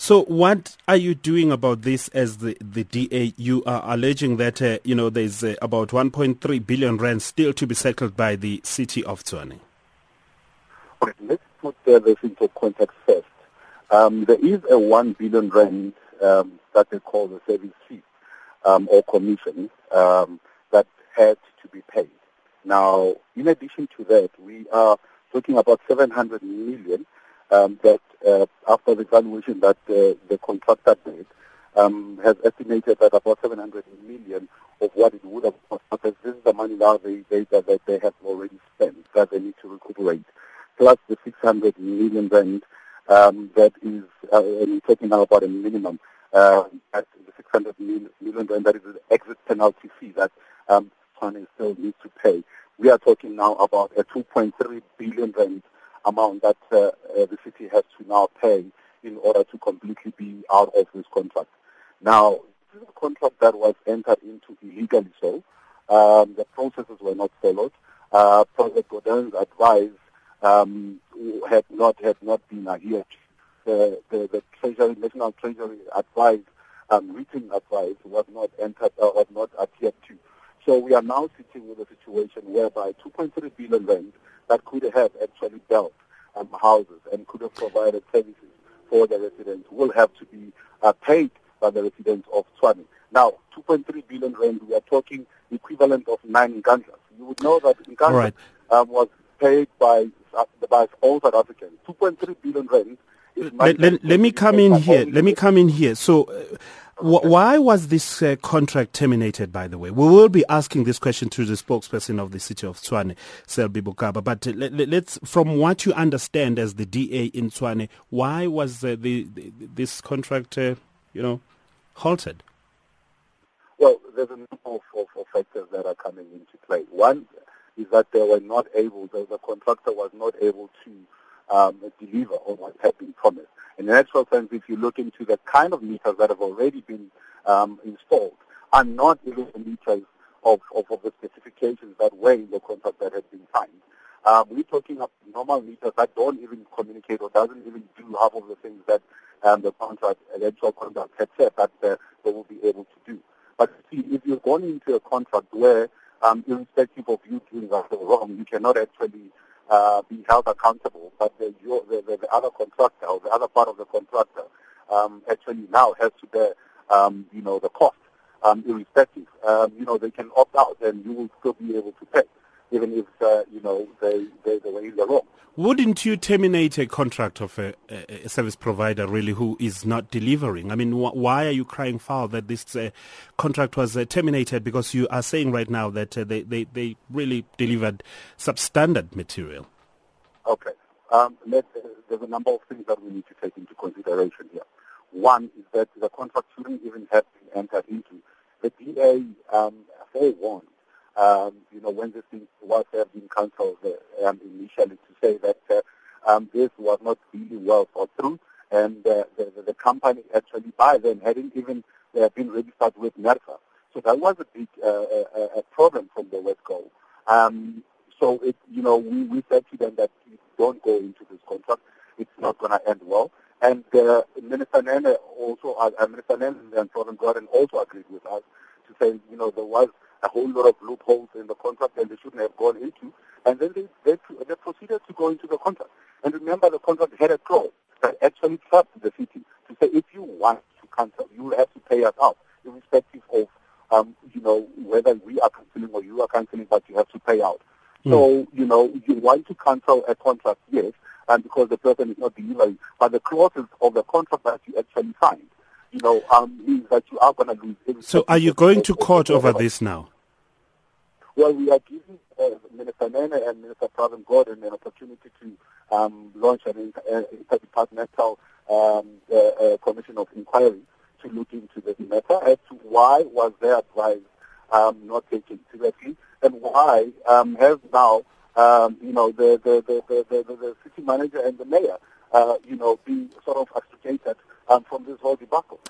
So what are you doing about this as the, the DA? You are alleging that, uh, you know, there's uh, about 1.3 billion rand still to be settled by the city of Tshwane. Okay, let's put uh, this into context first. Um, there is a 1 billion rand um, that they call the service fee um, or commission um, that had to be paid. Now, in addition to that, we are talking about 700 million um, that uh, after the valuation that uh, the contractor did, um, has estimated that about 700 million of what it would have cost. Because this is the money now they, they, that they have already spent that they need to recuperate, plus the 600 million rand um, that is, uh, and we're talking now about a minimum, uh, at the 600 million rand that is the exit penalty fee that um, still needs to pay. We are talking now about a 2.3 billion rand amount that uh, uh, the city has to now pay in order to completely be out of this contract. Now, this is a contract that was entered into illegally so. Um, the processes were not followed. Uh, Pravin Gordhan's advice um, had not had not been adhered. The, the, the Treasury, National Treasury advice, um, written advice was not entered, uh, was not adhered to. So we are now sitting situation whereby 2.3 billion rand that could have actually built um, houses and could have provided services for the residents will have to be uh, paid by the residents of Tshwane. Now, 2.3 billion rand, we are talking equivalent of nine Nkandlas. You would know that Nkandla right. um, was paid by, uh, by all South Africans. 2.3 billion rand let, let, let, me come in here. Let me come in here. So, uh, why was this uh, contract terminated, by the way? We will be asking this question to the spokesperson of the city of Tshwane, Selby Bokaba. But let, us from what you understand as the DA in Tshwane, why was uh, the, the, this contract, uh, you know, halted? Well, there's a number of, of, factors that are coming into play. One is that they were not able, the, the contractor was not able to um, deliver on what had. In actual sense, if you look into the kind of meters that have already been um, installed, are not even the meters of, of, of, the specifications that were in the contract that had been signed. Um, we're talking of normal meters that don't even communicate or doesn't even do half of the things that um, the contract, the actual contract had said that uh, they will be able to do. But see, if you're going into a contract where, um, irrespective of you doing right or wrong, you cannot actually uh, be held accountable, but the, the, the, the, other contractor or the other part of the contractor um, actually now has to bear, um, you know, the cost, um, irrespective. Um, you know, they can opt out and you will still be able to pay, even if, uh, you know, they, they, they were in the wrong. Wouldn't you terminate a contract of a, a, service provider really who is not delivering? I mean, wh- why are you crying foul that this uh, contract was uh, terminated? Because you are saying right now that uh, they, they, they really delivered substandard material. Okay. Um, let, there's a number of things that we need to take into consideration here. One is that the contract shouldn't even have been entered into. The DA um, forewarned um, um, this was not really well thought through, and uh, the, the, the company actually by then hadn't even uh, been registered with NERSA. So that was a big uh, a, a problem from the Wesco. Um, so it, you know, we, we said to them that don't go into this contract. It's not going to end well. And uh, Minister Nene also, uh, Minister Nene and Pravin Gordhan also agreed with us to say, you know, there was a whole lot of loopholes in the contract that they shouldn't have gone into. And then they, they, they proceeded to go into the contract. Remember, the contract had a clause that actually trapped the city to say, if you want to cancel, you have to pay us out, irrespective of, um, you know, whether we are cancelling or you are cancelling, but you have to pay out. Mm. So, you know, you want to cancel a contract, yes, and because the person is not delivering, but the clauses of the contract that you actually signed you know, um, means that you are going to lose. So are you going to court over this now? Well, we are giving uh, Minister Nene and Minister Pravin Gordhan an opportunity to um, launch an uh, interdepartmental um, uh, uh, commission of inquiry to look into this matter as to why was their advice um, not taken seriously and why um, has now um, you know the the, the, the, the, the city manager and the mayor uh, you know being sort of extricated um, from this whole debacle.